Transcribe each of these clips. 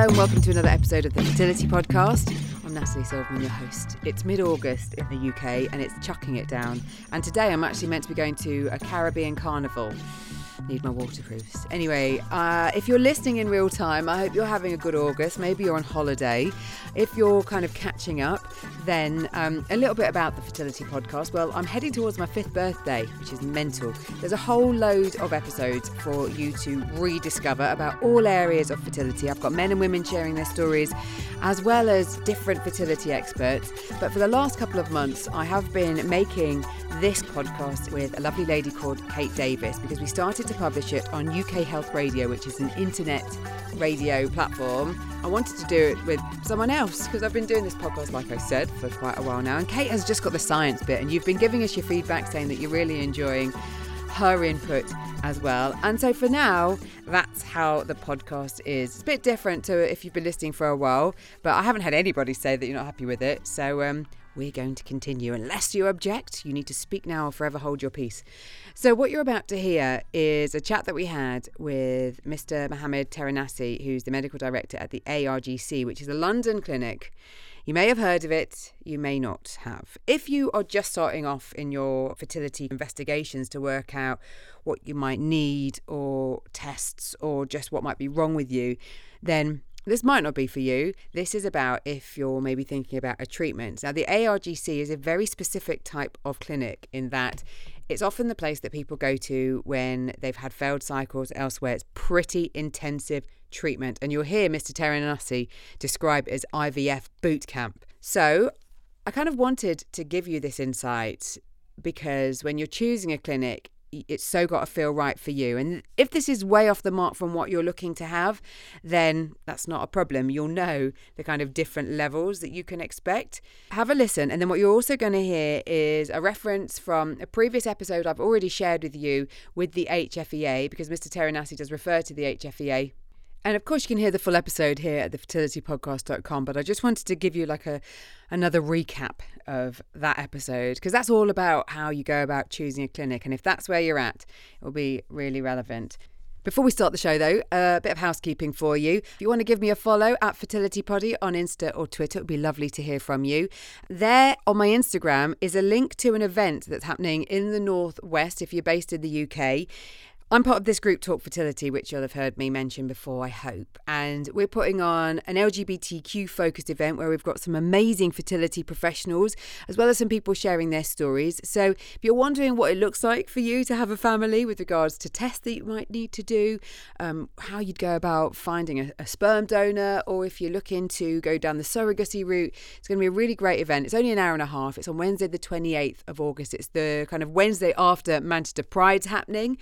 Hello and welcome to another episode of the Fertility Podcast. I'm Natalie Silverman, your host. It's mid August in the UK and it's chucking it down. And today I'm actually meant to be going to a Caribbean carnival. Need my waterproofs. Anyway, uh, if you're listening in real time, I hope you're having a good August. Maybe you're on holiday. If you're kind of catching up, then um, a little bit about the Fertility Podcast. Well, I'm heading towards my fifth birthday, which is mental. There's a whole load of episodes for you to rediscover about all areas of fertility. I've got men and women sharing their stories, as well as different fertility experts. But for the last couple of months, I have been making this podcast with a lovely lady called Kate Davis because we started to publish it on UK Health Radio, which is an internet radio platform. I wanted to do it with someone else because I've been doing this podcast, like I said, for quite a while now. And Kate has just got the science bit, and you've been giving us your feedback saying that you're really enjoying her input as well. And so for now, that's how the podcast is. It's a bit different to if you've been listening for a while, but I haven't had anybody say that you're not happy with it. So um, we're going to continue. Unless you object, you need to speak now or forever hold your peace. So, what you're about to hear is a chat that we had with Mr. Mohammed Taranissi, who's the medical director at the ARGC, which is a London clinic. You may have heard of it, you may not have. If you are just starting off in your fertility investigations to work out what you might need, or tests, or just what might be wrong with you, then this might not be for you. This is about if you're maybe thinking about a treatment. Now, the ARGC is a very specific type of clinic in that it's often the place that people go to when they've had failed cycles elsewhere. It's pretty intensive treatment. And you'll hear Mr. Describe it as IVF boot camp. So I kind of wanted to give you this insight because when you're choosing a clinic, it's so got to feel right for you. And if this is way off the mark from what you're looking to have, then that's not a problem. You'll know the kind of different levels that you can expect. Have a listen. And then what you're also going to hear is a reference from a previous episode I've already shared with you with the HFEA, because Mr. Taranissi does refer to the HFEA and of course, you can hear the full episode here at thefertilitypodcast.com. But I just wanted to give you like a another recap of that episode because that's all about how you go about choosing a clinic. And if that's where you're at, it will be really relevant. Before we start the show, though, a bit of housekeeping for you. If you want to give me a follow at Fertility Poddy on Insta or Twitter, it would be lovely to hear from you. There on my Instagram is a link to an event that's happening in the Northwest if you're based in the UK. I'm part of this group Talk Fertility, which you'll have heard me mention before, I hope. And we're putting on an LGBTQ focused event where we've got some amazing fertility professionals, as well as some people sharing their stories. So if you're wondering what it looks like for you to have a family with regards to tests that you might need to do, um, how you'd go about finding a, a sperm donor, or if you're looking to go down the surrogacy route, it's going to be a really great event. It's only an hour and a half. It's on Wednesday, the 28th of August. It's the kind of Wednesday after Manchester Pride's happening.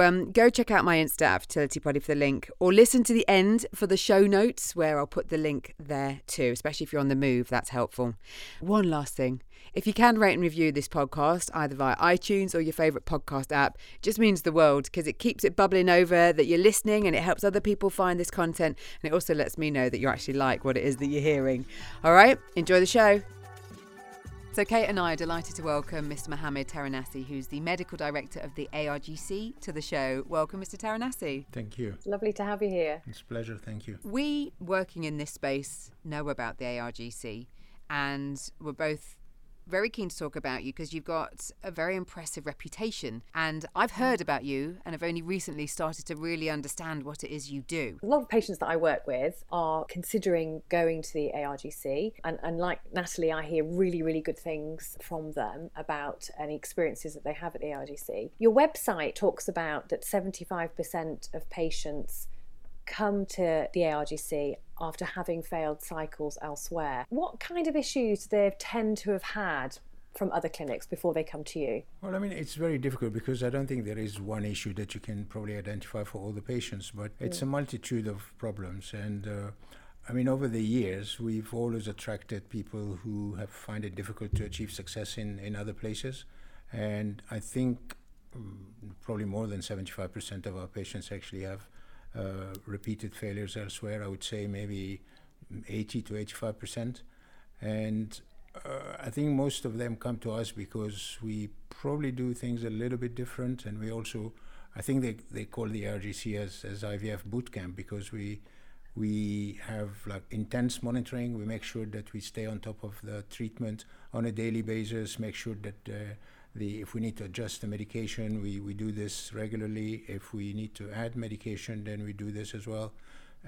Um, go check out my Insta at Fertility Poddy for the link, or listen to the end for the show notes where I'll put the link there too, especially if you're on the move. That's helpful. One last thing. If you can rate and review this podcast either via iTunes or your favourite podcast app, it just means the world because it keeps it bubbling over that you're listening and it helps other people find this content and it also lets me know that you actually like what it is that you're hearing. All right, enjoy the show. So, Kate and I are delighted to welcome Mr. Mohammed Taranissi, who's the medical director of the ARGC, to the show. Welcome, Mr. Taranissi. Thank you. Lovely to have you here. It's a pleasure. Thank you. We, working in this space, know about the ARGC, and we're both very keen to talk about you because you've got a very impressive reputation. And I've heard about you and have only recently started to really understand what it is you do. A lot of patients that I work with are considering going to the ARGC. And, and like Natalie, I hear really, really good things from them about any experiences that they have at the ARGC. Your website talks about that 75% of patients come to the ARGC after having failed cycles elsewhere. What kind of issues do they tend to have had from other clinics before they come to you? Well, I mean, it's very difficult because I don't think there is one issue that you can probably identify for all the patients, but it's a multitude of problems. And uh, I mean, over the years, we've always attracted people who have find it difficult to achieve success in, in other places. And I think um, probably more than 75% of our patients actually have repeated failures elsewhere. I would say maybe 80 to 85 percent, and uh, I think most of them come to us because we probably do things a little bit different, and we also, I think they, they call the RGC as, as IVF bootcamp because we We have like intense monitoring. We make sure that we stay on top of the treatment on a daily basis. Make sure that uh, the if we need to adjust the medication, we, we do this regularly. If we need to add medication, then we do this as well.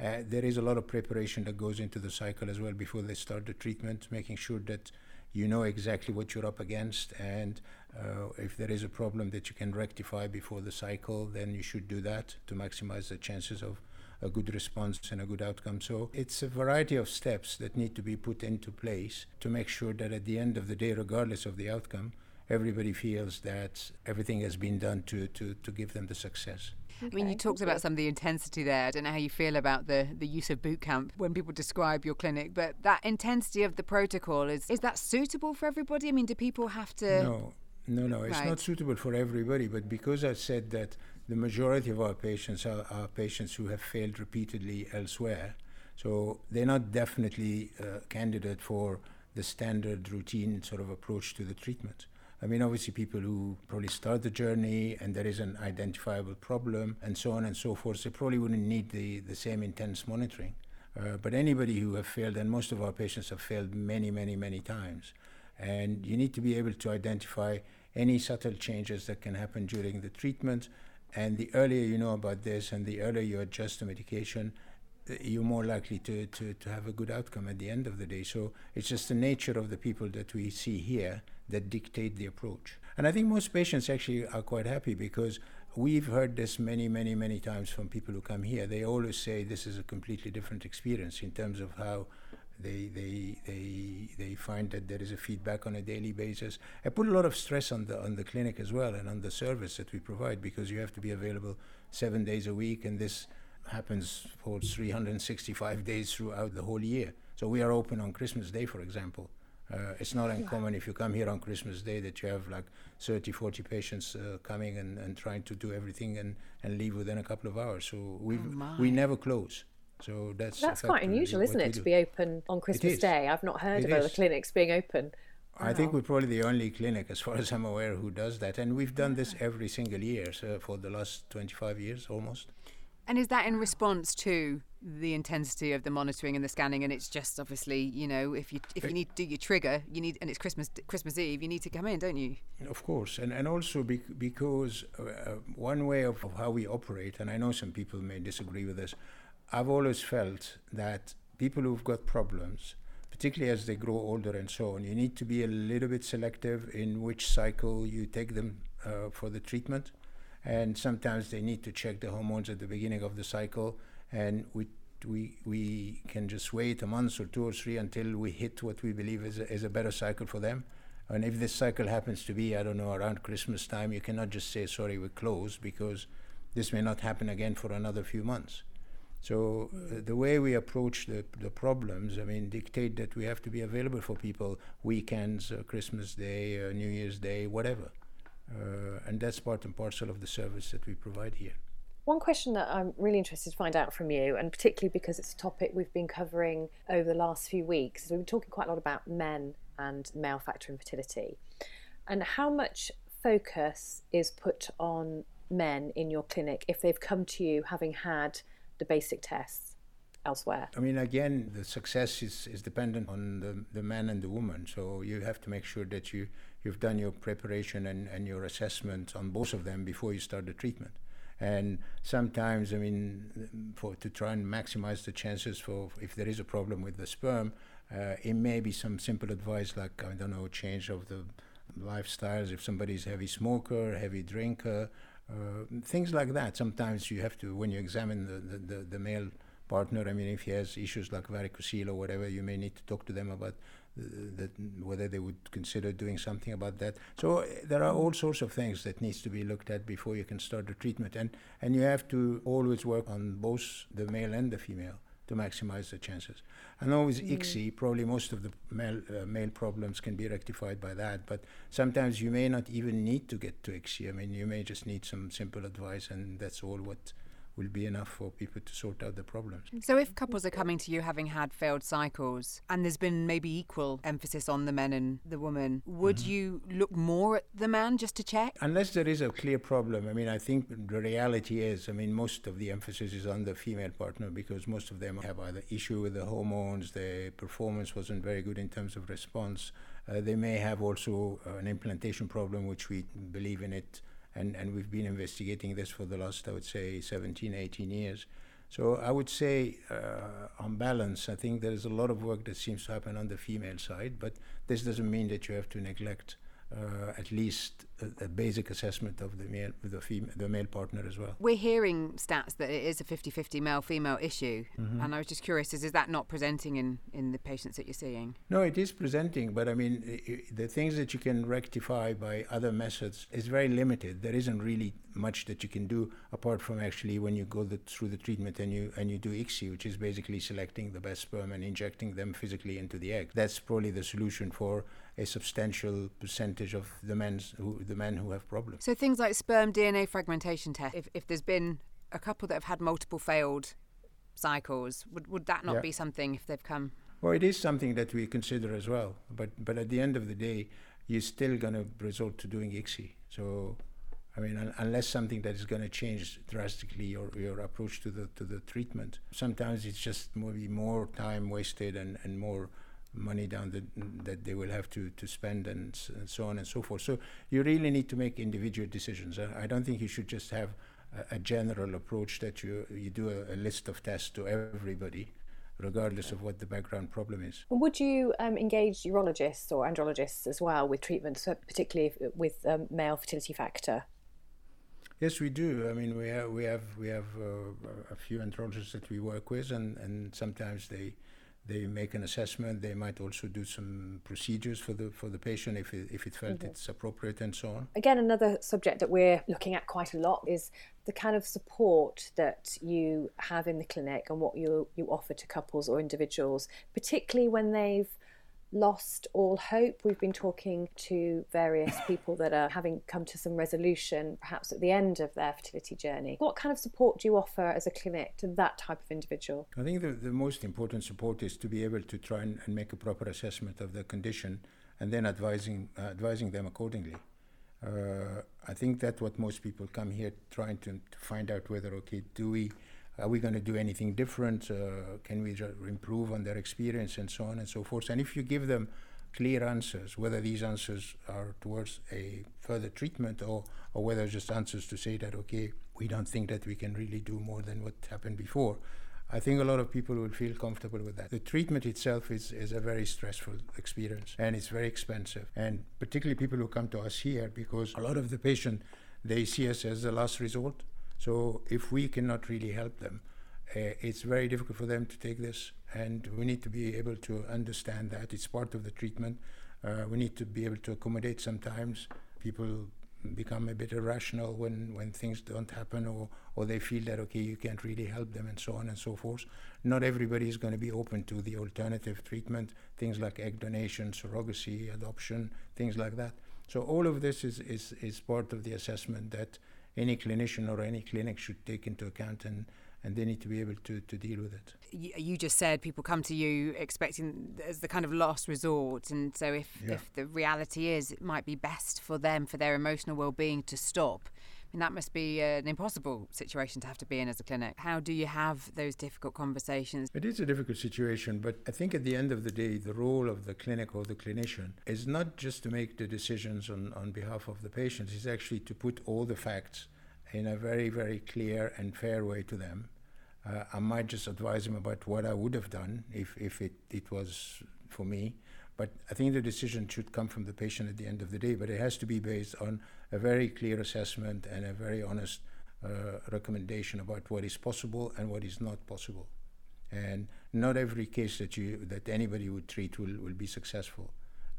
Uh, there is a lot of preparation that goes into the cycle as well before they start the treatment, making sure that you know exactly what you're up against and uh, if there is a problem that you can rectify before the cycle, then you should do that to maximize the chances of a good response and a good outcome. So it's a variety of steps that need to be put into place to make sure that at the end of the day, regardless of the outcome, everybody feels that everything has been done to, to, to give them the success. Okay, I mean, you talked about some of the intensity there. I don't know how you feel about the, the use of boot camp when people describe your clinic, but that intensity of the protocol is is that suitable for everybody? I mean, do people have to? No, no, no. It's right. not suitable for everybody. But because I said that the majority of our patients are, are patients who have failed repeatedly elsewhere, so they're not definitely a candidate for the standard routine sort of approach to the treatment. I mean, obviously, people who probably start the journey and there is an identifiable problem and so on and so forth, they probably wouldn't need the, the same intense monitoring. Uh, but anybody who have failed, and most of our patients have failed many, many, many times, and you need to be able to identify any subtle changes that can happen during the treatment. And the earlier you know about this and the earlier you adjust the medication, you're more likely to, to, to have a good outcome at the end of the day. So it's just the nature of the people that we see here that dictate the approach. And I think most patients actually are quite happy because we've heard this many, many, many times from people who come here. They always say this is a completely different experience in terms of how they, they, they, they find that there is a feedback on a daily basis. I put a lot of stress on the, on the clinic as well and on the service that we provide because you have to be available seven days a week, and this happens for 365 days throughout the whole year. So we are open on Christmas Day, for example. Uh, it's not uncommon if you come here on Christmas Day that you have like 30, 40 patients uh, coming and, and trying to do everything and, and leave within a couple of hours. So we oh we never close. So that's that's quite unusual, isn't it, to be open on Christmas Day? I've not heard it of is. other clinics being open. I think we're probably the only clinic, as far as I'm aware, who does that, and we've done this every single year so for the last 25 years almost. And is that in response to the intensity of the monitoring and the scanning? And it's just obviously, you know, if you if you need to do your trigger, you need, and it's Christmas Christmas Eve, you need to come in, don't you? Of course, and and also because uh, one way of, of how we operate, and I know some people may disagree with this, I've always felt that people who've got problems, particularly as they grow older and so on, you need to be a little bit selective in which cycle you take them uh, for the treatment and sometimes they need to check the hormones at the beginning of the cycle. And we we we can just wait a month or two or three until we hit what we believe is a, is a better cycle for them. And if this cycle happens to be i don't know around christmas time you cannot just say sorry we're closed because this may not happen again for another few months. So uh, the way we approach the, the problems, I mean, dictate that we have to be available for people weekends, uh, Christmas Day, uh, New Year's Day, whatever. Uh, and that's part and parcel of the service that we provide here. One question that I'm really interested to find out from you, and particularly because it's a topic we've been covering over the last few weeks, is we've been talking quite a lot about men and male factor infertility, and how much focus is put on men in your clinic if they've come to you having had the basic tests elsewhere? I mean, again, the success is, is dependent on the, the man and the woman. So you have to make sure that you you've done your preparation and, and your assessment on both of them before you start the treatment. And sometimes, I mean, for to try and maximize the chances for if there is a problem with the sperm, uh, it may be some simple advice like I don't know, change of the lifestyles. If somebody's heavy smoker, heavy drinker, uh, things like that. Sometimes you have to, when you examine the, the, the, the male partner, I mean, if he has issues like varicocele or whatever, you may need to talk to them about that whether they would consider doing something about that. So uh, there are all sorts of things that needs to be looked at before you can start the treatment, and and you have to always work on both the male and the female to maximize the chances. I know with mm. ICSI, probably most of the male uh, male problems can be rectified by that, but sometimes you may not even need to get to ICSI. I mean, you may just need some simple advice, and that's all what will be enough for people to sort out the problems. So, if couples are coming to you having had failed cycles and there's been maybe equal emphasis on the men and the woman, would mm-hmm. you look more at the man just to check? Unless there is a clear problem. I mean, I think the reality is, I mean, most of the emphasis is on the female partner because most of them have either issue with the hormones, their performance wasn't very good in terms of response. Uh, they may have also an implantation problem, which we believe in it and, and we've been investigating this for the last, I would say, 17, 18 years. So I would say, uh, on balance, I think there is a lot of work that seems to happen on the female side, but this doesn't mean that you have to neglect uh, at least a, a, basic assessment of the male, the, fem- the male partner as well. We're hearing stats that it is a 50-50 male-female issue, mm-hmm. and I was just curious: is, is that not presenting in, in the patients that you're seeing? No, it is presenting, but I mean, it, the things that you can rectify by other methods is very limited. There isn't really much that you can do apart from actually when you go the, through the treatment and you and you do ICSI, which is basically selecting the best sperm and injecting them physically into the egg. That's probably the solution for a substantial percentage of the men who the men who have problems. So things like sperm DNA fragmentation test. If if there's been a couple that have had multiple failed cycles, would would that not yeah. be something if they've come? Well, it is something that we consider as well. But but at the end of the day, you're still going to resort to doing ICSI. So I mean, un- unless something that is going to change drastically your, your approach to the to the treatment, sometimes it's just maybe more time wasted and, and more money down the, that they will have to, to spend and, and, so on and so forth. So you really need to make individual decisions. I, I don't think you should just have a, a, general approach that you you do a, a list of tests to everybody regardless of what the background problem is. Would you um, engage urologists or andrologists as well with treatment, particularly with um, male fertility factor? Yes, we do. I mean, we have we have we have uh, a few andrologists that we work with, and, and sometimes they they make an assessment. They might also do some procedures for the for the patient if it, if it felt mm-hmm. it's appropriate and so on. Again, another subject that we're looking at quite a lot is the kind of support that you have in the clinic and what you you offer to couples or individuals, particularly when they've lost all hope. We've been talking to various people that are having come to some resolution, perhaps at the end of their fertility journey. What kind of support do you offer as a clinic to that type of individual? I think the, the most important support is to be able to try and, and make a proper assessment of the condition and then advising, uh, advising them accordingly. Uh, I think that's what most people come here trying to, to find out whether, okay, do we are we going to do anything different? Uh, can we improve on their experience and so on and so forth? And if you give them clear answers, whether these answers are towards a further treatment or, or whether just answers to say that, okay, we don't think that we can really do more than what happened before. I think a lot of people will feel comfortable with that. The treatment itself is, is a very stressful experience and it's very expensive. And particularly people who come to us here because a lot of the patient, they see us as a last resort so if we cannot really help them, uh, it's very difficult for them to take this, and we need to be able to understand that. It's part of the treatment. Uh, we need to be able to accommodate sometimes. People become a bit irrational when, when things don't happen or, or they feel that okay you can't really help them and so on and so forth. Not everybody is going to be open to the alternative treatment things like egg donation surrogacy adoption things like that. So all of this is, is, is part of the assessment that any clinician or any clinic should take into account and and they need to be able to, to deal with it. You just said people come to you expecting as the kind of last resort, and so if, yeah. if the reality is it might be best for them, for their emotional well being, to stop, mean, that must be an impossible situation to have to be in as a clinic. How do you have those difficult conversations? It is a difficult situation, but I think at the end of the day, the role of the clinic or the clinician is not just to make the decisions on, on behalf of the patients, it's actually to put all the facts in a very, very clear and fair way to them. Uh, I might just advise them about what I would have done if, if it, it was for me. But I think the decision should come from the patient at the end of the day, but it has to be based on a very clear assessment and a very honest uh, recommendation about what is possible and what is not possible. And not every case that you that anybody would treat will, will be successful.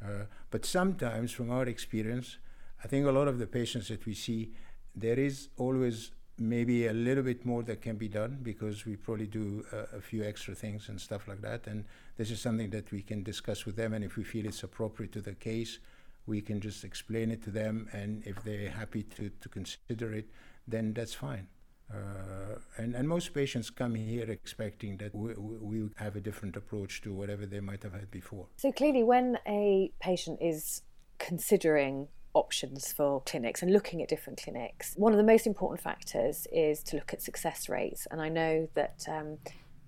Uh, but sometimes, from our experience, I think a lot of the patients that we see, there is always maybe a little bit more that can be done because we probably do a, a, few extra things and stuff like that. And this is something that we can discuss with them. And if we feel it's appropriate to the case, we can just explain it to them, and if they're happy to, to consider it, then that's fine. Uh, and, and most patients come here expecting that we, we have a different approach to whatever they might have had before. So clearly, when a patient is considering options for clinics and looking at different clinics, one of the most important factors is to look at success rates. And I know that um,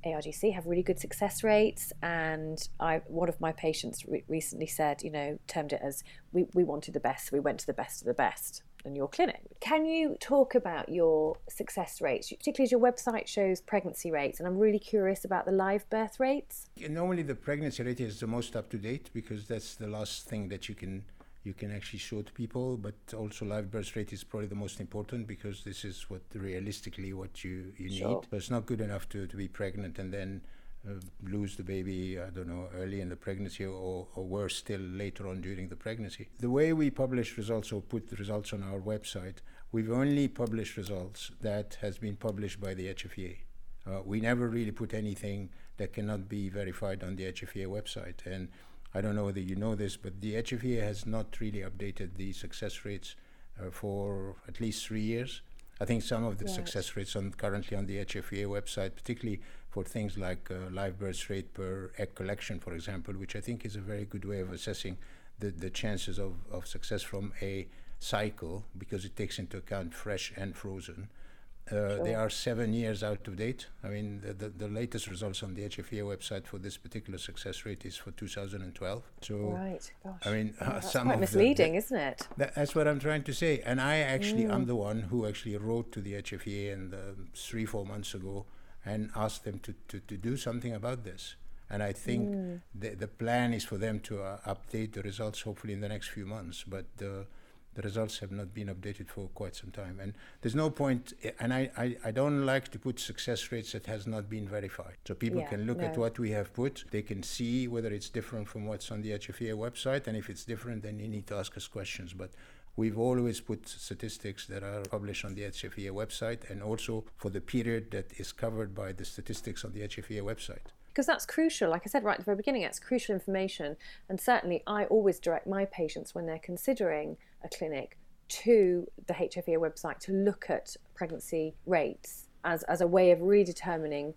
ARGC have really good success rates. And I, one of my patients re- recently said, you know, termed it as we, we wanted the best, so we went to the best of the best in your clinic. Can you talk about your success rates, particularly as your website shows pregnancy rates? And I'm really curious about the live birth rates. Normally, the pregnancy rate is the most up to date because that's the last thing that you can you can actually show to people. But also, live birth rate is probably the most important because this is what realistically what you you sure. need. So it's not good enough to to be pregnant and then uh, lose the baby, I don't know, early in the pregnancy or, or worse still later on during the pregnancy. The way we publish results or put the results on our website, we've only published results that has been published by the HFEA. Uh, we never really put anything that cannot be verified on the HFEA website. And I don't know whether you know this, but the HFEA has not really updated the success rates uh, for at least three years. I think some of the right. success rates on currently on the HFEA website, particularly for things like uh, live birth rate per egg collection, for example, which I think is a very good way of assessing the, the chances of, of success from a cycle because it takes into account fresh and frozen. Uh, sure. They are seven years out of date. I mean, the, the, the, latest results on the HFEA website for this particular success rate is for 2012. So, right, gosh. I mean, uh, that's some quite misleading, the, isn't it? That, that's what I'm trying to say. And I actually, mm. I'm the one who actually wrote to the HFEA and three, four months ago and asked them to, to, to do something about this. And I think mm. the, the plan is for them to uh, update the results hopefully in the next few months. But the the results have not been updated for quite some time. And there's no point, and I, I, I don't like to put success rates that has not been verified. So people yeah, can look no. at what we have put, they can see whether it's different from what's on the HFEA website, and if it's different, then you need to ask us questions. But We've always put statistics that are published on the HFEA website and also for the period that is covered by the statistics on the HFEA website. Because that's crucial. Like I said right at the very beginning, that's crucial information. And certainly, I always direct my patients when they're considering a clinic to the HFEA website to look at pregnancy rates as, as a way of redetermining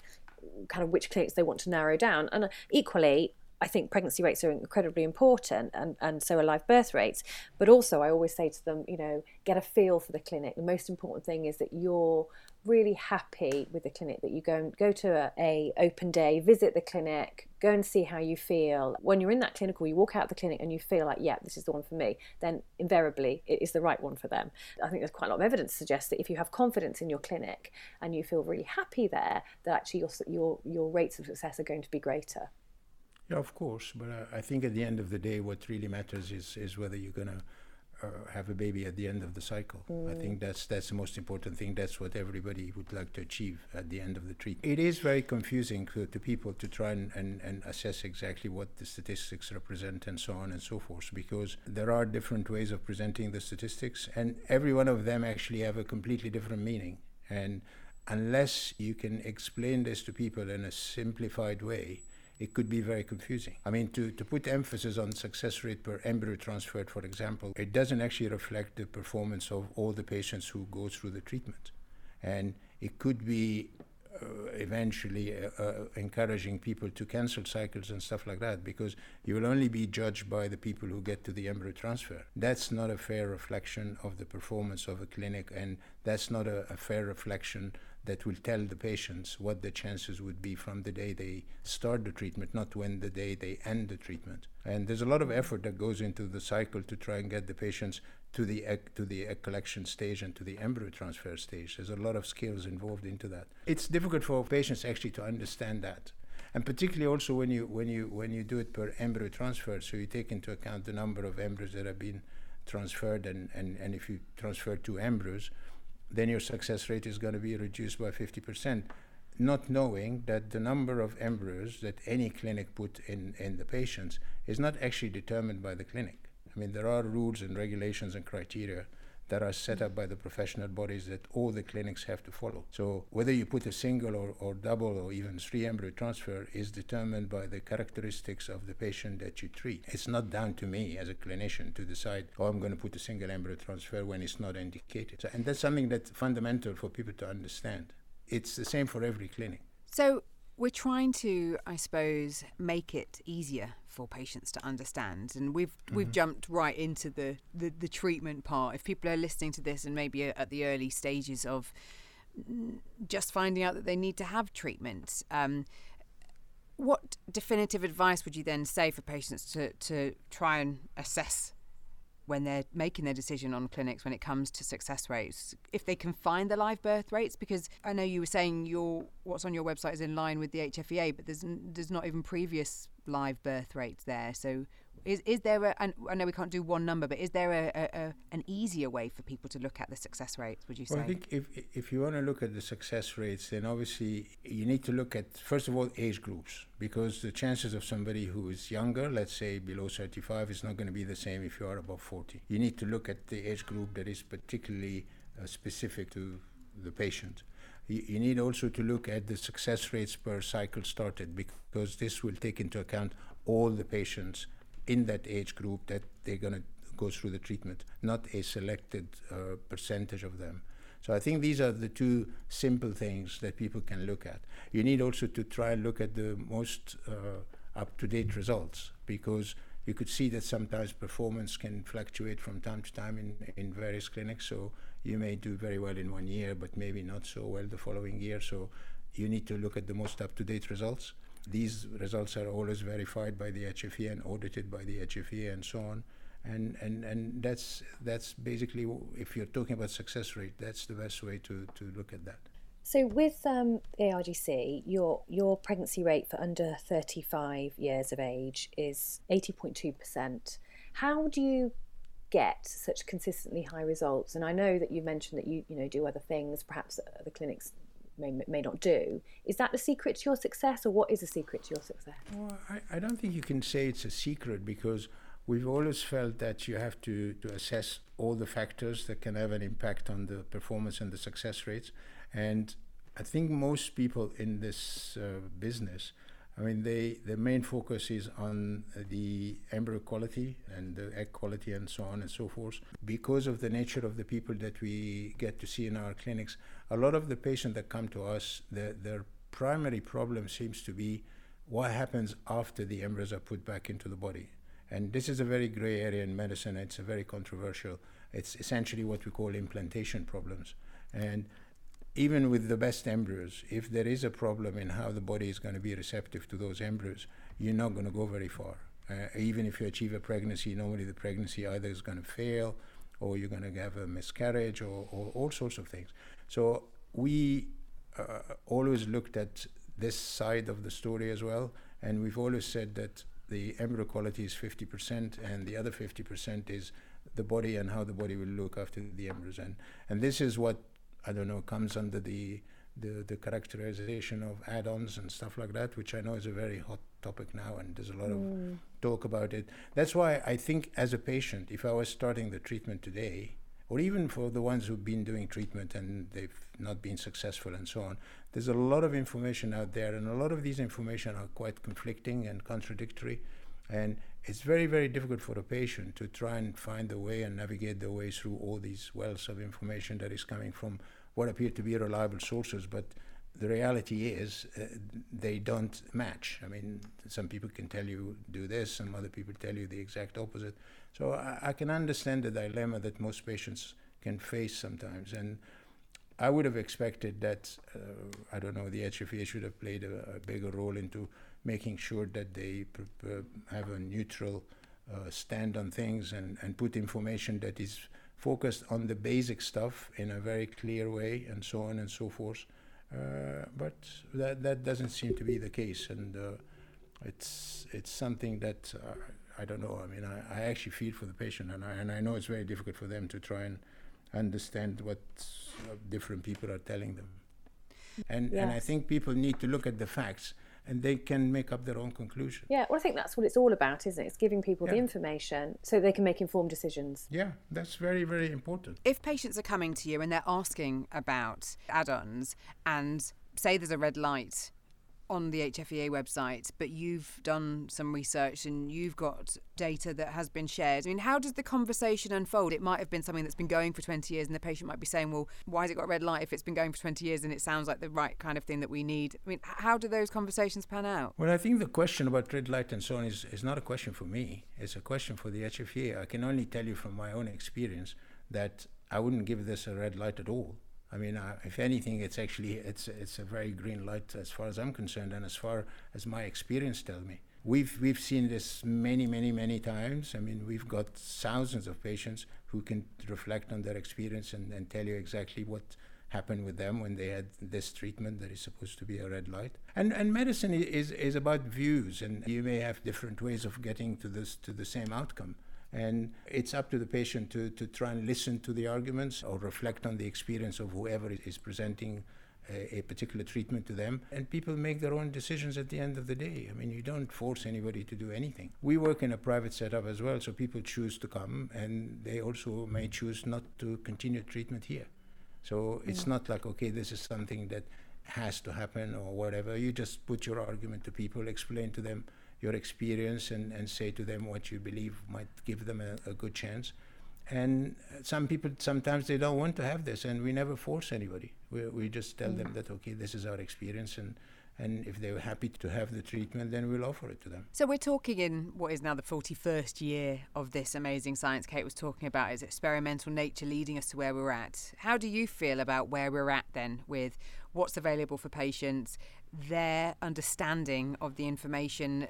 kind of which clinics they want to narrow down. And uh, equally, I think pregnancy rates are incredibly important and, and so are live birth rates. But also, I always say to them, you know, get a feel for the clinic. The most important thing is that you're really happy with the clinic that you go and go to a, a, open day visit the clinic go and see how you feel when you're in that clinic or you walk out the clinic and you feel like yeah this is the one for me then invariably it is the right one for them i think there's quite a lot of evidence to suggest that if you have confidence in your clinic and you feel really happy there that actually your your your rates of success are going to be greater yeah, of course. But uh, I think at the end of the day, what really matters is is whether you're gonna uh, have a baby at the end of the cycle. Mm. I think that's that's the most important thing. That's what everybody would like to achieve at the end of the treatment. It is very confusing to, to people to try and, and, and assess exactly what the statistics represent and so on and so forth because there are different ways of presenting the statistics and every one of them actually have a completely different meaning. And unless you can explain this to people in a simplified way, it could be very confusing. I mean, to, to put emphasis on success rate per embryo transferred, for example, it doesn't actually reflect the performance of all the patients who go through the treatment. And it could be uh, eventually uh, uh, encouraging people to cancel cycles and stuff like that because you will only be judged by the people who get to the embryo transfer. That's not a fair reflection of the performance of a clinic, and that's not a, a fair reflection that will tell the patients what the chances would be from the day they start the treatment, not when the day they end the treatment. And there's a lot of effort that goes into the cycle to try and get the patients to the egg, to the egg collection stage and to the embryo transfer stage. There's a lot of skills involved into that. It's difficult for patients actually to understand that. And particularly also when you when you when you do it per embryo transfer, so you take into account the number of embryos that have been transferred and, and, and if you transfer two embryos, then your success rate is going to be reduced by 50%, not knowing that the number of embryos that any clinic put in, in the patients is not actually determined by the clinic. I mean, there are rules and regulations and criteria that are set up by the professional bodies that all the clinics have to follow. So whether you put a single or, or double or even three embryo transfer is determined by the characteristics of the patient that you treat. It's not down to me as a clinician to decide, oh, I'm going to put a single embryo transfer when it's not indicated. So, and that's something that's fundamental for people to understand. It's the same for every clinic. So we're trying to, I suppose, make it easier for patients to understand, and we've mm-hmm. we've jumped right into the, the, the treatment part. If people are listening to this and maybe at the early stages of just finding out that they need to have treatment, um, what definitive advice would you then say for patients to to try and assess when they're making their decision on clinics when it comes to success rates if they can find the live birth rates because I know you were saying your what's on your website is in line with the HFEA but there's there's not even previous live birth rates there. So is is there a? I know we can't do one number, but is there a, a, a, an easier way for people to look at the success rates? Would you say? Well, I think if if you want to look at the success rates, then obviously you need to look at first of all age groups because the chances of somebody who is younger, let's say below 35, is not going to be the same if you are above 40. You need to look at the age group that is particularly uh, specific to the patient. You, you need also to look at the success rates per cycle started because this will take into account all the patients in that age group that they're going to go through the treatment, not a selected uh, percentage of them. So I think these are the two simple things that people can look at. You need also to try and look at the most uh, up-to-date results because you could see that sometimes performance can fluctuate from time to time in, in various clinics. So you may do very well in one year, but maybe not so well the following year. So you need to look at the most up-to-date results. These results are always verified by the HFE and audited by the HFE and so on. And, and, and that's, that's basically, if you're talking about success rate, that's the best way to, to look at that. So with um, ARGC, your your pregnancy rate for under 35 years of age is 80.2%. How do you get such consistently high results? And I know that you mentioned that you you know do other things, perhaps the clinics may, may not do. Is that the secret to your success, or what is the secret to your success? Well, I, I don't think you can say it's a secret because we've always felt that you have to, to assess all the factors that can have an impact on the performance and the success rates. And I think most people in this uh, business I mean, they, the main focus is on the embryo quality and the egg quality and so on and so forth. Because of the nature of the people that we get to see in our clinics, a lot of the patients that come to us, the, their primary problem seems to be what happens after the embryos are put back into the body. And this is a very gray area in medicine. It's a very controversial. It's essentially what we call implantation problems. And even with the best embryos, if there is a problem in how the body is going to be receptive to those embryos, you're not going to go very far. Uh, even if you achieve a pregnancy, normally the pregnancy either is going to fail or you're going to have a miscarriage or, or all sorts of things. So we uh, always looked at this side of the story as well, and we've always said that the embryo quality is 50% and the other 50% is the body and how the body will look after the embryos. And, and this is what I don't know, comes under the, the, the characterization of add-ons and stuff like that, which I know is a very hot topic now, and there's a lot mm. of talk about it. That's why I think, as a patient, if I was starting the treatment today, or even for the ones who've been doing treatment and they've not been successful and so on, there's a lot of information out there, and a lot of these information are quite conflicting and contradictory. And it's very, very difficult for a patient to try and find the way and navigate the way through all these wells of information that is coming from what appear to be reliable sources, but the reality is uh, they don't match. I mean, some people can tell you do this, some other people tell you the exact opposite. So I, I can understand the dilemma that most patients can face sometimes. And I would have expected that, uh, I don't know, the HFEA should have played a, a bigger role into making sure that they have a neutral uh, stand on things and, and put information that is focused on the basic stuff in a very clear way and so on and so forth. Uh, but that, that doesn't seem to be the case. And uh, it's, it's something that uh, I don't know. I mean, I, I actually feel for the patient, and I, and I know it's very difficult for them to try and understand what different people are telling them. And, and I think people need to look at the facts and they can make up their own conclusion. Yeah, well, I think that's what it's all about, isn't it? It's giving people the information so they can make informed decisions. Yeah, that's very, very important. If patients are coming to you and they're asking about add ons and say there's a red light on the HFEA website, but you've done some research and you've got data that has been shared. I mean, how does the conversation unfold? It might have been something that's been going for 20 years, and the patient might be saying, Well, why has it got red light if it's been going for 20 years and it sounds like the right kind of thing that we need? I mean, how do those conversations pan out? Well, I think the question about red light and so on is, is not a question for me. It's a question for the HFEA. I can only tell you from my own experience that I wouldn't give this a red light at all. I mean, uh, if anything, it's actually it's it's a very green light as far as I'm concerned, and as far as my experience tells me. We've we've seen this many, many, many times. I mean, we've got thousands of patients who can reflect on their experience and, and tell you exactly what happened with them when they had this treatment that is supposed to be a red light. And and medicine is is about views, and you may have different ways of getting to this to the same outcome. And it's up to the patient to, to try and listen to the arguments or reflect on the experience of whoever is- presenting a, a particular treatment to them. And people make their own decisions at the end of the day. I mean, you don't force anybody to do anything. We work in a private setup as well, so people choose to come and they also may choose not to continue treatment here. So it's mm. not like, okay, this is something that has to happen or whatever. You just put your argument to people, explain to them your experience, and, and say to them what you believe might give them a, a good chance. And some people, sometimes they don't want to have this, and we never force anybody. We, we just tell them mm. that, okay, this is our experience, and, and if they're happy to have the treatment, then we'll offer it to them. So we're talking in what is now the 41st year of this amazing science Kate was talking about, its experimental nature leading us to where we're at. How do you feel about where we're at then with what's available for patients, their understanding of the information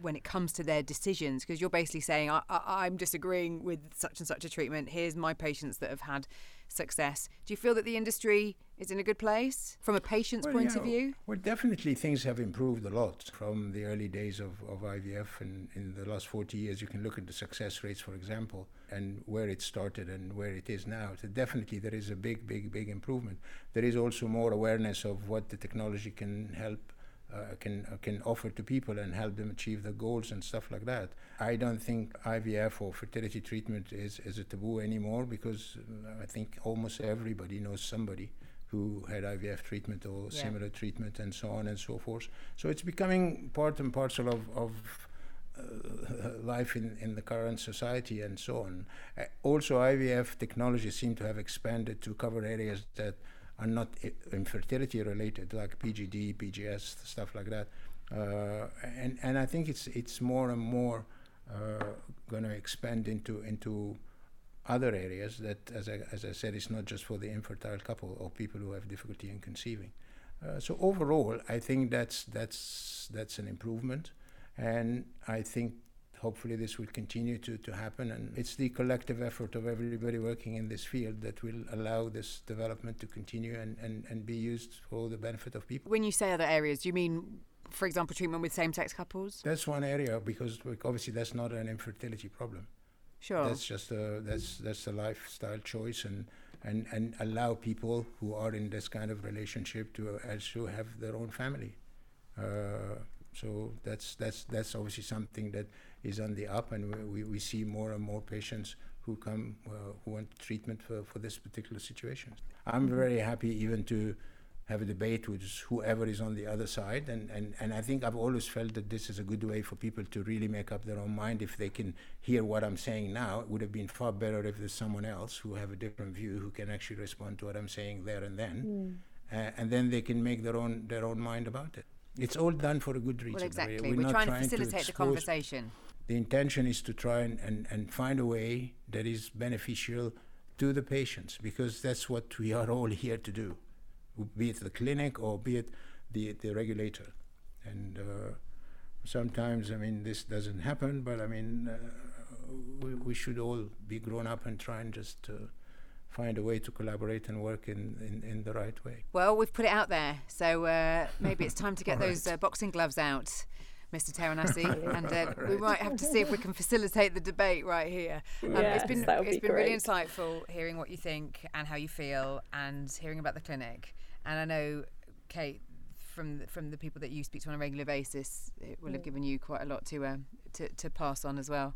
when it comes to their decisions? Because you're basically saying, I, I, I'm disagreeing with such and such a treatment. Here's my patients that have had success. Do you feel that the industry is in a good place from a patient's Well, point of view? Well, definitely things have improved a lot from the early days of, of IVF. And in the last 40 years, you can look at the success rates, for example, and where it started and where it is now. So definitely there is a big, big, big improvement. There is also more awareness of what the technology can help. Uh, can uh, can offer to people and help them achieve their goals and stuff like that. I don't think IVF or fertility treatment is, is a taboo anymore because uh, I think almost everybody knows somebody who had IVF treatment or Yeah. similar treatment and so on and so forth. So it's becoming part and parcel of, of uh, life in, in the current society and so on. Uh, also, IVF technology seem to have expanded to cover areas that are not infertility related, like PGD, PGS, stuff like that. Uh, and, and I think it's, it's more and more uh, going to expand into, into other areas that, as I, as I said, it's not just for the infertile couple or people who have difficulty in conceiving. Uh, so overall, I think that's that's that's an improvement, and I think hopefully this will continue to, to happen. And it's the collective effort of everybody working in this field that will allow this development to continue and, and, and be used for the benefit of people. When you say other areas, do you mean, for example, treatment with same sex couples? That's one area because obviously that's not an infertility problem. Sure. That's just a that's that's a lifestyle choice and, and and allow people who are in this kind of relationship to also have their own family. Uh, so that's that's that's obviously something that is on the up, and we, we, we see more and more patients who come uh, who want treatment for, for this particular situation. I'm very happy even to have a debate with whoever is on the other side. And, and, and I think I've always felt that this is a good way for people to really make up their own mind. If they can hear what I'm saying now, it would have been far better if there's someone else who have a different view who can actually respond to what I'm saying there and then. Uh, and then they can make their own, their own mind about it. It's all done for a good reason. well, We- exactly. We're, We're, not trying, trying to facilitate the conversation. the intention is to try and, and, and find a way that is beneficial to the patients because that's what we are all here to do, be it the clinic or be it the, the regulator. And uh, sometimes, I mean, this doesn't happen, but I mean, uh, we, we should all be grown up and try and just uh, find a way to collaborate and work in, in, in the right way. Well, we've put it out there, so uh, maybe it's time to get All those uh, boxing gloves out, Mr. Taranissi, and uh, we might have to see if we can facilitate the debate right here. Um, it's Yes, been that would it's be been really insightful hearing what you think and how you feel, and hearing about the clinic. And I know, Kate, from the, from the people that you speak to on a regular basis, it will have given you quite a lot to uh, to, to pass on as well.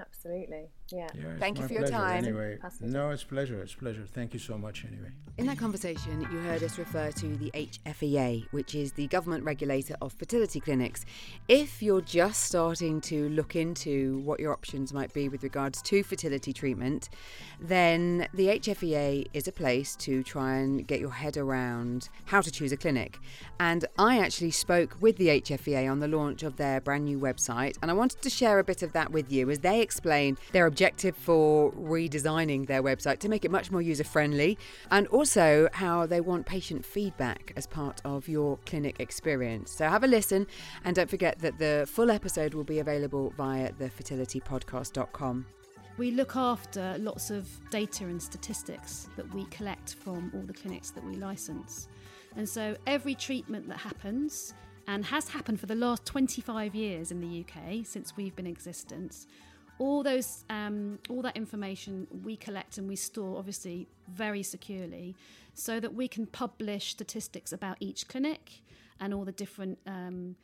Absolutely. Yeah. yeah Thank you for your time. Anyway, no, it's pleasure. It's pleasure. Thank you so much. Anyway. In that conversation, you heard us refer to the HFEA, which is the government regulator of fertility clinics. If you're just starting to look into what your options might be with regards to fertility treatment, then the HFEA is a place to try and get your head around how to choose a clinic. And I actually spoke with the HFEA on the launch of their brand new website, and I wanted to share a bit of that with you as they explain their objective for redesigning their website to make it much more user friendly and also how they want patient feedback as part of your clinic experience. So have a listen and don't forget that the full episode will be available via thefertilitypodcast.com. We look after lots of data and statistics that we collect from all the clinics that we license. And so every treatment that happens and has happened for the last 25 years in the UK since we've been in existence. All those, um, all that information we collect and we store, obviously very securely, so that we can publish statistics about each clinic and all the different um,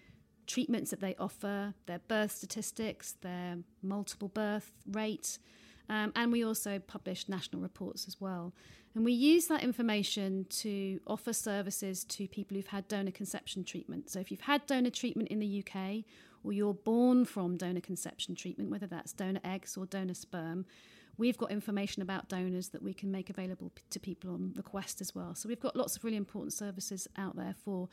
treatments that they offer, their birth statistics, their multiple birth rate, um, and we also publish national reports as well. And we use that information to offer services to people who've had donor conception treatment. So if you've had donor treatment in the UK or you're born from donor conception treatment, whether that's donor eggs or donor sperm, we've got information about donors that we can make available to people on request as well. So we've got lots of really important services out there for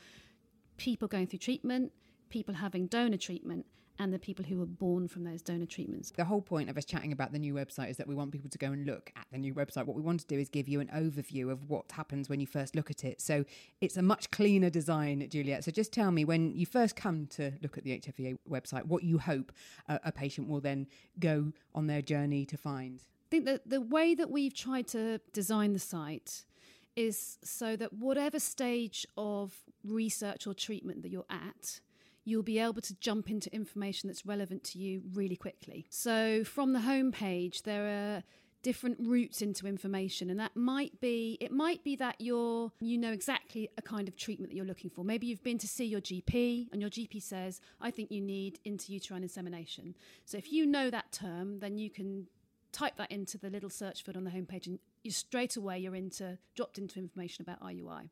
people going through treatment, people having donor treatment, and the people who were born from those donor treatments. The whole point of us chatting about the new website is that we want people to go and look at the new website. What we want to do is give you an overview of what happens when you first look at it. So it's a much cleaner design, Juliet. So just tell me when you first come to look at the HFEA website, what you hope a, a patient will then go on their journey to find. I think that the way that we've tried to design the site is so that whatever stage of research or treatment that you're at, you'll be able to jump into information that's relevant to you really quickly. So, from the homepage, there are different routes into information and that might be it might be that you're you know exactly a kind of treatment that you're looking for. Maybe you've been to see your gp and your gp says i think you need intrauterine insemination. So if you know that term then you can type that into the little search field on the homepage and you straight away you're into dropped into information about iui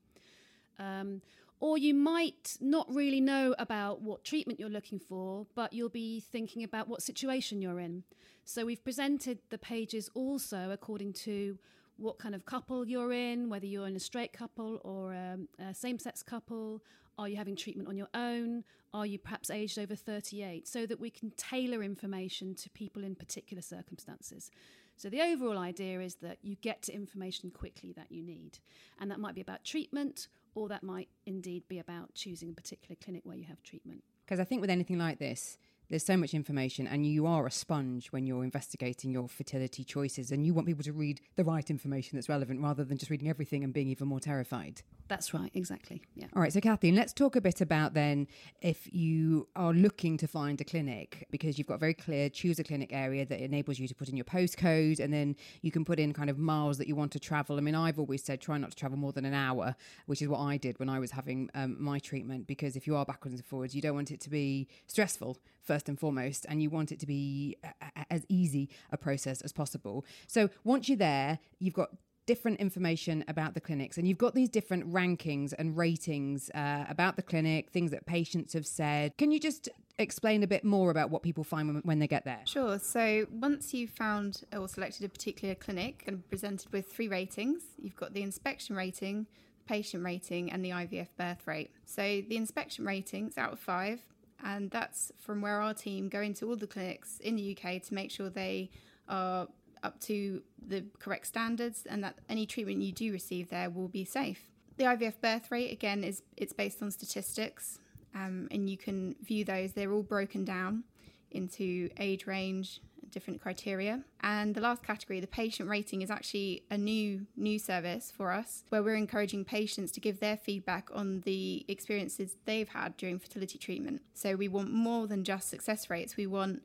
um, or you might not really know about what treatment you're looking for, but you'll be thinking about what situation you're in. So we've presented the pages also according to what kind of couple you're in, whether you're in a straight couple or um, a, a same sex couple. Are you having treatment on your own? Are you perhaps aged over 38? So that we can tailor information to people in particular circumstances. So the overall idea is that you get to information quickly that you need. And that might be about treatment or that might indeed be about choosing a particular clinic where you have treatment. Because I think with anything like this, there's so much information and you are a sponge when you're investigating your fertility choices and you want people to read the right information that's relevant rather than just reading everything and being even more terrified. That's right exactly yeah. All right so kathleen let's talk a bit about then if you are looking to find a clinic because you've got a very clear choose a clinic area that enables you to put in your postcode and then you can put in kind of miles that you want to travel. I mean i've always said try not to travel more than an hour which is what i did when i was having um, my treatment because if you are backwards and forwards you don't want it to be stressful first and foremost, and you want it to be a, a, as easy a process as possible. So once you're there, you've got different information about the clinics and you've got these different rankings and ratings uh, about the clinic things that patients have said. Can you just explain a bit more about what people find when, when they get there? Sure. So once you've found or selected a particular clinic and presented with three ratings you've got the inspection rating patient rating and the ivf birth rate. So the inspection rating is out of five and that's from where our team go into all the clinics in the UK to make sure they are up to the correct standards and that any treatment you do receive there will be safe. The IVF birth rate again is it's based on statistics um, and you can view those. They're all broken down into age range, different criteria. And the last category, the patient rating, is actually a new new service for us where we're encouraging patients to give their feedback on the experiences they've had during fertility treatment. So we want more than just success rates. We want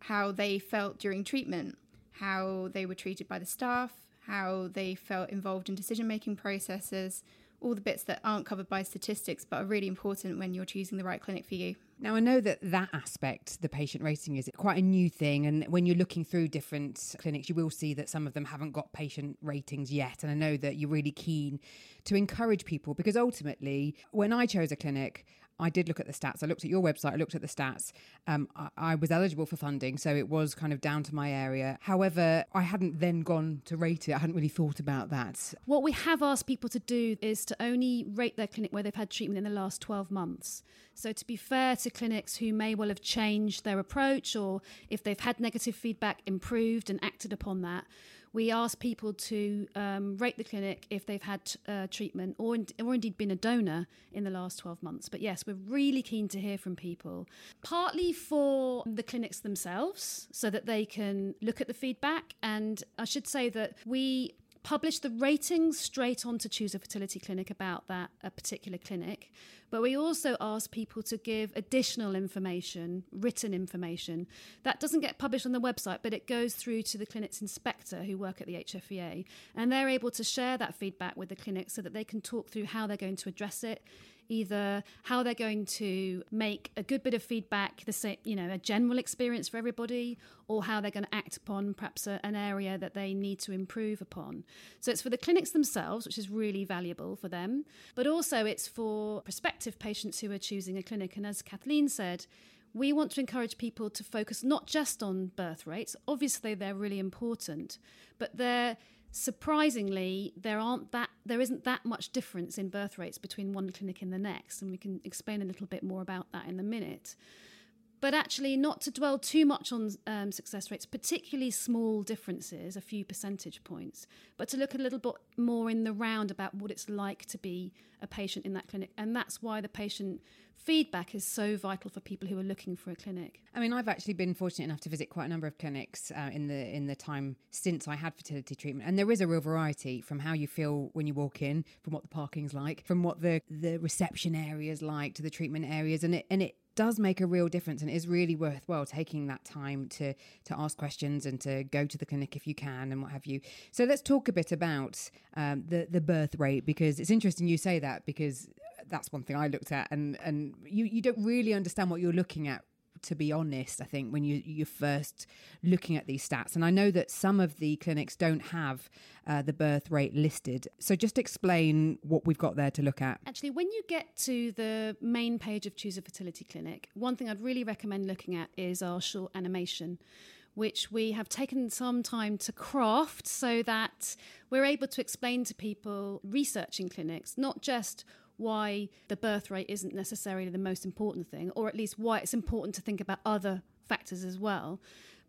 how they felt during treatment, how they were treated by the staff, how they felt involved in decision making processes, all the bits that aren't covered by statistics but are really important when you're choosing the right clinic for you. Now, I know that that aspect, the patient rating, is quite a new thing. And when you're looking through different clinics, you will see that some of them haven't got patient ratings yet. And I know that you're really keen to encourage people because ultimately, when I chose a clinic, I did look at the stats. I looked at your website, I looked at the stats. Um, I, I, was eligible for funding, so it was kind of down to my area. However, I hadn't then gone to rate it. I hadn't really thought about that. What we have asked people to do is to only rate their clinic where they've had treatment in the last 12 months. So, to be fair to clinics who may well have changed their approach or if they've had negative feedback, improved and acted upon that we ask people to um, rate the clinic if they've had uh, treatment or, in, or indeed been a donor in the last 12 months. But yes, we're really keen to hear from people, partly for the clinics themselves so that they can look at the feedback. And I should say that we publish the ratings straight on to Choose a Fertility Clinic about that a particular clinic. But we also ask people to give additional information, written information. That doesn't get published on the website, but it goes through to the clinic's inspector who work at the HFEA. And they're able to share that feedback with the clinic so that they can talk through how they're going to address it either how they're going to make a good bit of feedback the same you know a general experience for everybody or how they're going to act upon perhaps a, an area that they need to improve upon. So it's for the clinics themselves which is really valuable for them but also it's for prospective patients who are choosing a clinic. And as kathleen said we want to encourage people to focus not just on birth rates obviously they're really important but they're surprisingly there aren't that there isn't that much difference in birth rates between one clinic and the next and we can explain a little bit more about that in a minute but actually not to dwell too much on um, success rates particularly small differences a few percentage points but to look a little bit more in the round about what it's like to be a patient in that clinic. And that's why the patient feedback is so vital for people who are looking for a clinic. I mean, I've actually been fortunate enough to visit quite a number of clinics uh, in the in the time since I had fertility treatment, and there is a real variety from how you feel when you walk in, from what the parking's like, from what the the reception areas like to the treatment areas, and it and it does make a real difference and is really worthwhile taking that time to to ask questions and to go to the clinic if you can and what have you. So let's talk a bit about um, the the birth rate because it's interesting you say that because that's one thing I looked at, and and you you don't really understand what you're looking at. To be honest, I think when you you're first looking at these stats, and I know that some of the clinics don't have uh, the birth rate listed. So just explain what we've got there to look at. Actually, when you get to the main page of Choose a Fertility Clinic, one thing I'd really recommend looking at is our short animation which we have taken some time to craft so that we're able to explain to people researching clinics not just why the birth rate isn't necessarily the most important thing, or at least why it's important to think about other factors as well.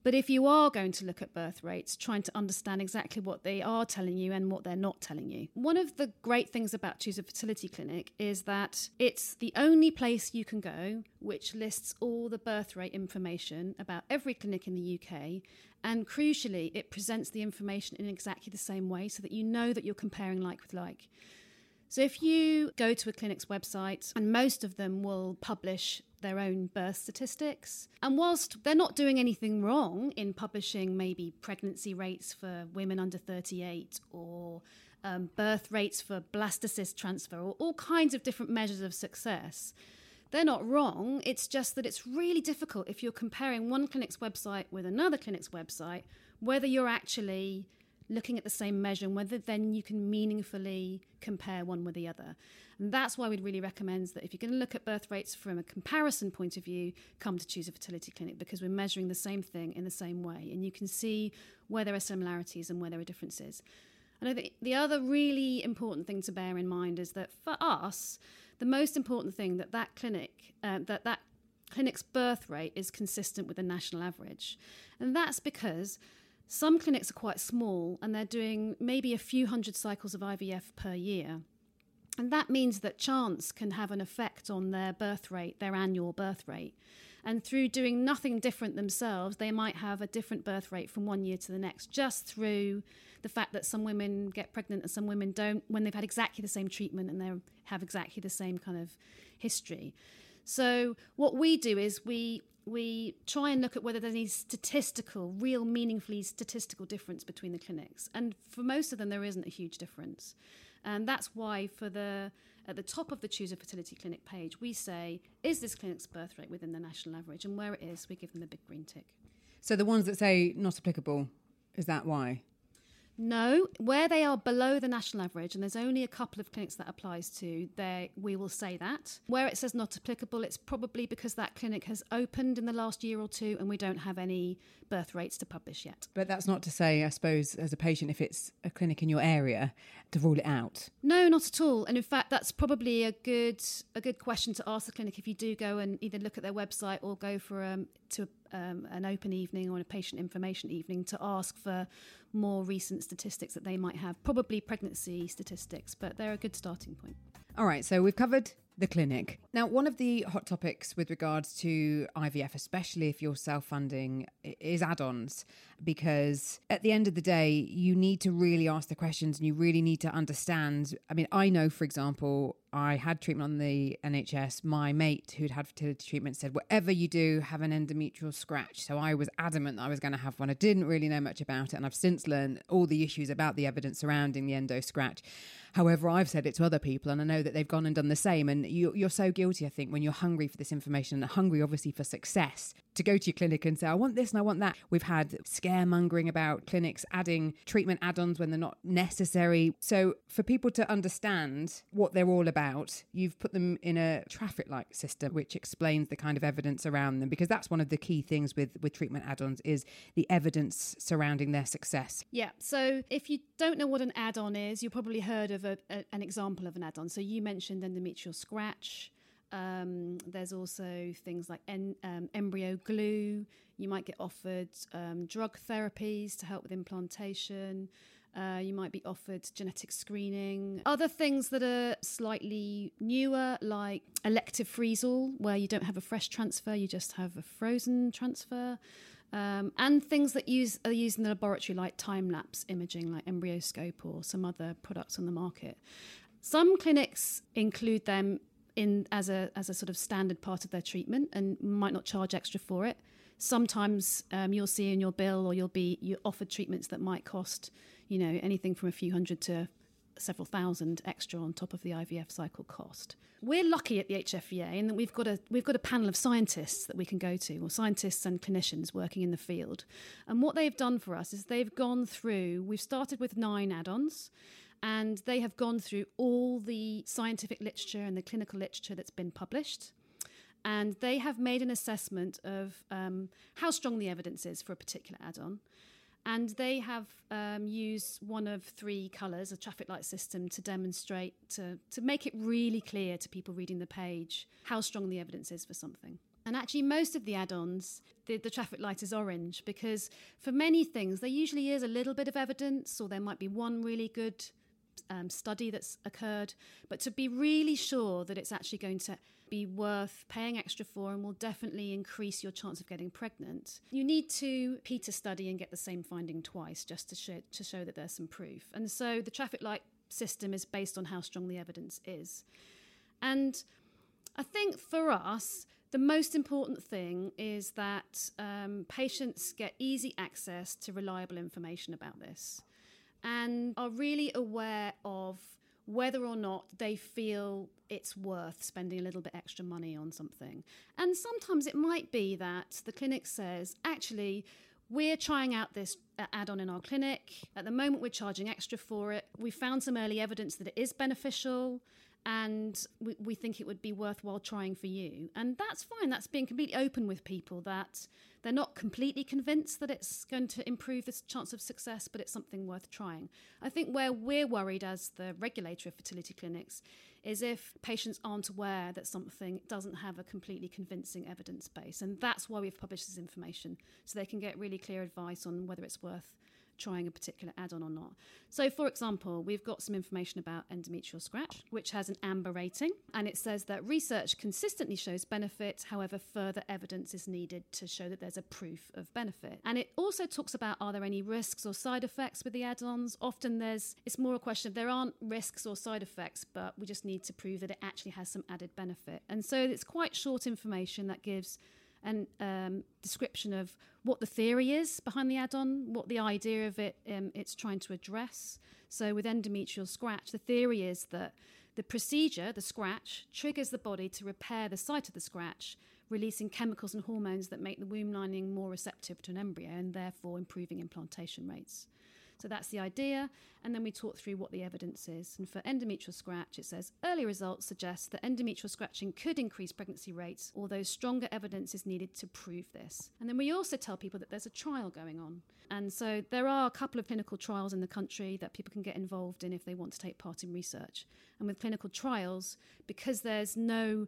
But if you are going to look at birth rates, trying to understand exactly what they are telling you and what they're not telling you. One of the great things about Choose a Fertility Clinic is that it's the only place you can go which lists all the birth rate information about every clinic in the UK. And crucially, it presents the information in exactly the same way so that you know that you're comparing like with like. So if you go to a clinic's website, and most of them will publish their own birth statistics. And whilst they're not doing anything wrong in publishing maybe pregnancy rates for women under 38 or um, birth rates for blastocyst transfer or all kinds of different measures of success, they're not wrong. It's just that it's really difficult if you're comparing one clinic's website with another clinic's website, whether you're actually looking at the same measure and whether then you can meaningfully compare one with the other. And that's why we'd really recommend that if you're going to look at birth rates from a comparison point of view, come to choose a fertility clinic because we're measuring the same thing in the same way. And you can see where there are similarities and where there are differences. I think the other really important thing to bear in mind is that for us, the most important thing that that clinic, uh, that that clinic's birth rate is consistent with the national average. And that's because some clinics are quite small and they're doing maybe a few hundred cycles of IVF per year. And that means that chance can have an effect on their birth rate, their annual birth rate. And through doing nothing different themselves, they might have a different birth rate from one year to the next, just through the fact that some women get pregnant and some women don't when they've had exactly the same treatment and they have exactly the same kind of history. So, what we do is we we try and look at whether there's any statistical, real, meaningfully statistical difference between the clinics. And for most of them, there isn't a huge difference. And that's why for the at the top of the Choose a Fertility Clinic page, we say, is this clinic's birth rate within the national average? And where it is, we give them the big green tick. So the ones that say not applicable, is that why? No, where they are below the national average, and there's only a couple of clinics that applies to, there we will say that. Where it says not applicable, it's probably because that clinic has opened in the last year or two, and we don't have any birth rates to publish yet. But that's not to say, I suppose, as a patient, if it's a clinic in your area, to rule it out. No, not at all. And in fact, that's probably a good a good question to ask the clinic if you do go and either look at their website or go for um, to um, an open evening or a patient information evening to ask for more recent statistics that they might have, probably pregnancy statistics, but they're a good starting point. All right, so we've covered the clinic. Now, one of the hot topics with regards to IVF, especially if you're self funding, is add ons, because at the end of the day, you need to really ask the questions and you really need to understand. I mean, I know, for example, I had treatment on the NHS. My mate who'd had fertility treatment said, whatever you do, have an endometrial scratch. So I was adamant that I was going to have one. I didn't really know much about it. And I've since learned all the issues about the evidence surrounding the endo scratch. However, I've said it to other people, and I know that they've gone and done the same. And you, are so guilty, I think, when you're hungry for this information and hungry, obviously, for success, to go to your clinic and say, I want this and I want that. We've had scaremongering about clinics adding treatment add ons when they're not necessary. So, for people to understand what they're all about, you've put them in a traffic light system, which explains the kind of evidence around them, because that's one of the key things with, with treatment add ons is the evidence surrounding their success. Yeah. So, if you don't know what an add on is, you've probably heard of a, a, an example of an add on. So, you mentioned endometrial scratch. Um, there's also things like en- um, embryo glue. You might get offered um, drug therapies to help with implantation. Uh, you might be offered genetic screening. Other things that are slightly newer, like elective freeze-all, where you don't have a fresh transfer, you just have a frozen transfer. Um, and things that use are used in the laboratory, like time lapse imaging, like EmbryoScope or some other products on the market. Some clinics include them in as a as a sort of standard part of their treatment and might not charge extra for it. Sometimes um, you'll see in your bill or you'll be you offered treatments that might cost you know anything from a few hundred to several thousand extra on top of the IVF cycle cost. We're lucky at the HFEA in that we've got a we've got a panel of scientists that we can go to, or scientists and clinicians working in the field. And what they've done for us is they've gone through. We've started with nine add-ons, and they have gone through all the scientific literature and the clinical literature that's been published. And they have made an assessment of um, how strong the evidence is for a particular add on. And they have um, used one of three colours, a traffic light system, to demonstrate, to, to make it really clear to people reading the page how strong the evidence is for something. And actually, most of the add ons, the, the, traffic light is orange because for many things, there usually is a little bit of evidence, or there might be one really good um, study that's occurred, but to be really sure that it's actually going to be worth paying extra for and will definitely increase your chance of getting pregnant, you need to repeat a study and get the same finding twice just to show, to show that there's some proof. And so the traffic light system is based on how strong the evidence is. And I think for us, the most important thing is that um, patients get easy access to reliable information about this and are really aware of whether or not they feel it's worth spending a little bit extra money on something. And sometimes it might be that the clinic says, actually, we're trying out this uh, add on in our clinic. At the moment, we're charging extra for it. We found some early evidence that it is beneficial and we, we think it would be worthwhile trying for you. And that's fine. That's being completely open with people that they're not completely convinced that it's going to improve the chance of success, but it's something worth trying. I think where we're worried as the regulator of fertility clinics is if patients aren't aware that something doesn't have a completely convincing evidence base. And that's why we've published this information, so they can get really clear advice on whether it's worth trying a particular add on or not. So, for example, we've got some information about endometrial scratch, which has an amber rating, and it says that research consistently shows benefit, however, further evidence is needed to show that there's a proof of benefit. And it also talks about are there any risks or side effects with the add ons? Often there's, it's more a question of there aren't risks or side effects, but we just need to prove that it actually has some added benefit. And so it's quite short information that gives an um, description of what the theory is behind the add-on, what the idea of it um, it's trying to address. So with endometrial scratch, the theory is that the procedure, the scratch, triggers the body to repair the site of the scratch, releasing chemicals and hormones that make the womb lining more receptive to an embryo and therefore improving implantation rates. So that's the idea. And then we talk through what the evidence is. And for endometrial scratch, it says early results suggest that endometrial scratching could increase pregnancy rates, although stronger evidence is needed to prove this. And then we also tell people that there's a trial going on. And so there are a couple of clinical trials in the country that people can get involved in if they want to take part in research. And with clinical trials, because there's no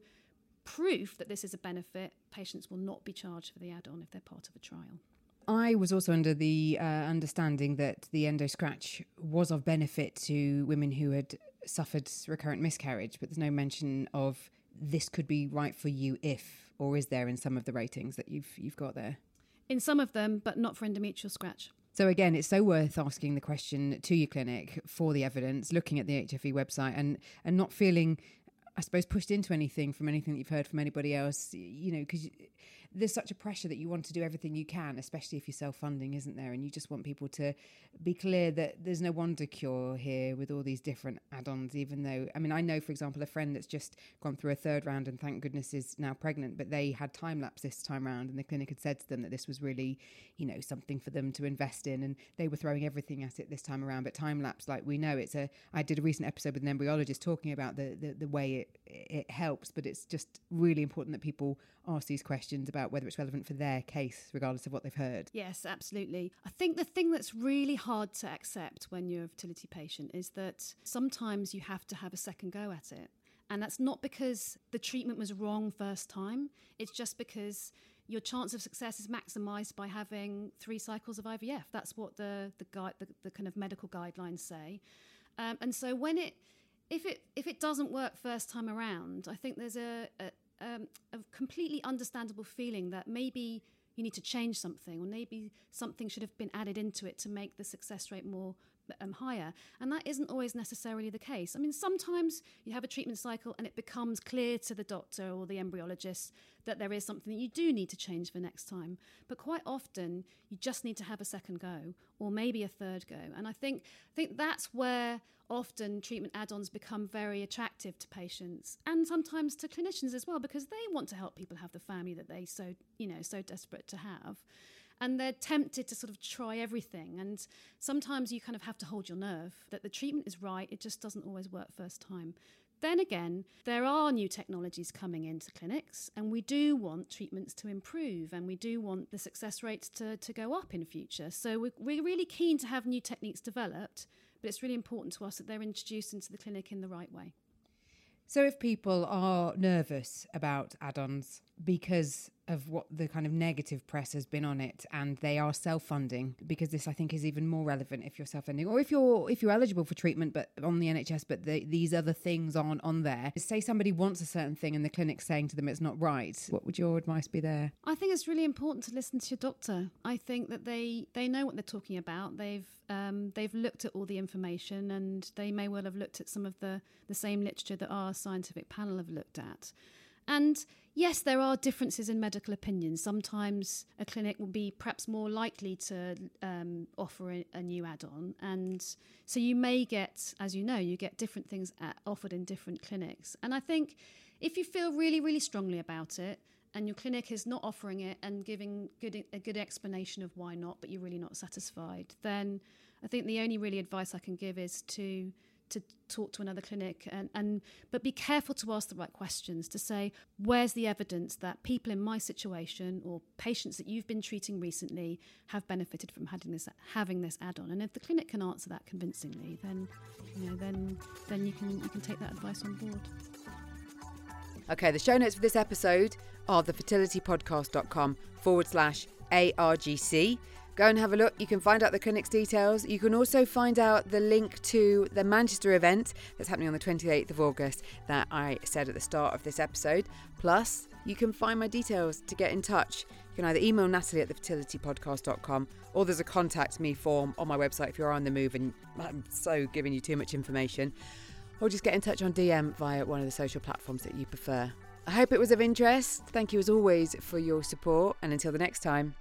proof that this is a benefit, patients will not be charged for the add on if they're part of a trial. I was also under the uh, understanding that the endo scratch was of benefit to women who had suffered recurrent miscarriage, but there's no mention of this could be right for you if, or is there in some of the ratings that you've you've got there? In some of them, but not for endometrial scratch. So again, it's so worth asking the question to your clinic for the evidence, looking at the HFE website, and and not feeling, I suppose, pushed into anything from anything that you've heard from anybody else. You know, because there's such a pressure that you want to do everything you can, especially if you're self funding, isn't there? And you just want people to be clear that there's no wonder cure here with all these different add ons, even though, I mean, I know, for example, a friend that's just gone through a third round and thank goodness is now pregnant, but they had time lapse this time around and the clinic had said to them that this was really, you know, something for them to invest in. And they were throwing everything at it this time around. But time lapse, like we know, it's a, I did a recent episode with an embryologist talking about the, the, the way it, it helps, but it's just really important that people ask these questions about whether it's relevant for their case, regardless of what they've heard. Yes, absolutely. I think the thing that's really hard to accept when you're a fertility patient is that sometimes you have to have a second go at it. And that's not because the treatment was wrong first time, it's just because your chance of success is maximized by having three cycles of IVF. That's what the the, guide, the, the kind of medical guidelines say. Um, and so when it if it if it doesn't work first time around, I think there's a, a, um, a completely understandable feeling that maybe you need to change something, or maybe something should have been added into it to make the success rate more um, higher. And that isn't always necessarily the case. I mean, sometimes you have a treatment cycle and it becomes clear to the doctor or the embryologist that there is something that you do need to change for next time. But quite often, you just need to have a second go or maybe a third go. And I think, I think that's where often treatment add-ons become very attractive to patients and sometimes to clinicians as well because they want to help people have the family that they so you know so desperate to have and they're tempted to sort of try everything and sometimes you kind of have to hold your nerve that the treatment is right it just doesn't always work first time then again, there are new technologies coming into clinics, and we do want treatments to improve and we do want the success rates to, to go up in future. So we're, we're really keen to have new techniques developed but it's really important to us that they're introduced into the clinic in the right way. So, if people are nervous about add ons because of what the kind of negative press has been on it and they are self-funding because this I think is even more relevant if you're self-funding or if you're if you're eligible for treatment but on the NHS but the, these other things aren't on there. Say somebody wants a certain thing and the clinic's saying to them it's not right what would your advice be there? I think it's really important to listen to your doctor. I think that they they know what they're talking about. They've um, they've looked at all the information and they may well have looked at some of the the same literature that our scientific panel have looked at. And yes, there are differences in medical opinions. Sometimes a clinic will be perhaps more likely to um, offer a, a, new add on. And so you may get, as you know, you get different things at, offered in different clinics. And I think if you feel really, really strongly about it, and your clinic is not offering it and giving good, a good explanation of why not, but you're really not satisfied, then I think the only really advice I can give is to to talk to another clinic and, and but be careful to ask the right questions to say where's the evidence that people in my situation or patients that you've been treating recently have benefited from having this having this add-on? And if the clinic can answer that convincingly then you know then then you can you can take that advice on board. Okay the show notes for this episode are thefertilitypodcast.com forward slash argc Go and have a look. You can find out the clinic's details. You can also find out the link to the Manchester event that's happening on the 28th of August that I said at the start of this episode. Plus, you can find my details to get in touch. You can either email Natalie at thefertilitypodcast.com or there's a contact me form on my website if you're on the move and I'm so giving you too much information. Or just get in touch on DM via one of the social platforms that you prefer. I hope it was of interest. Thank you as always for your support, and until the next time.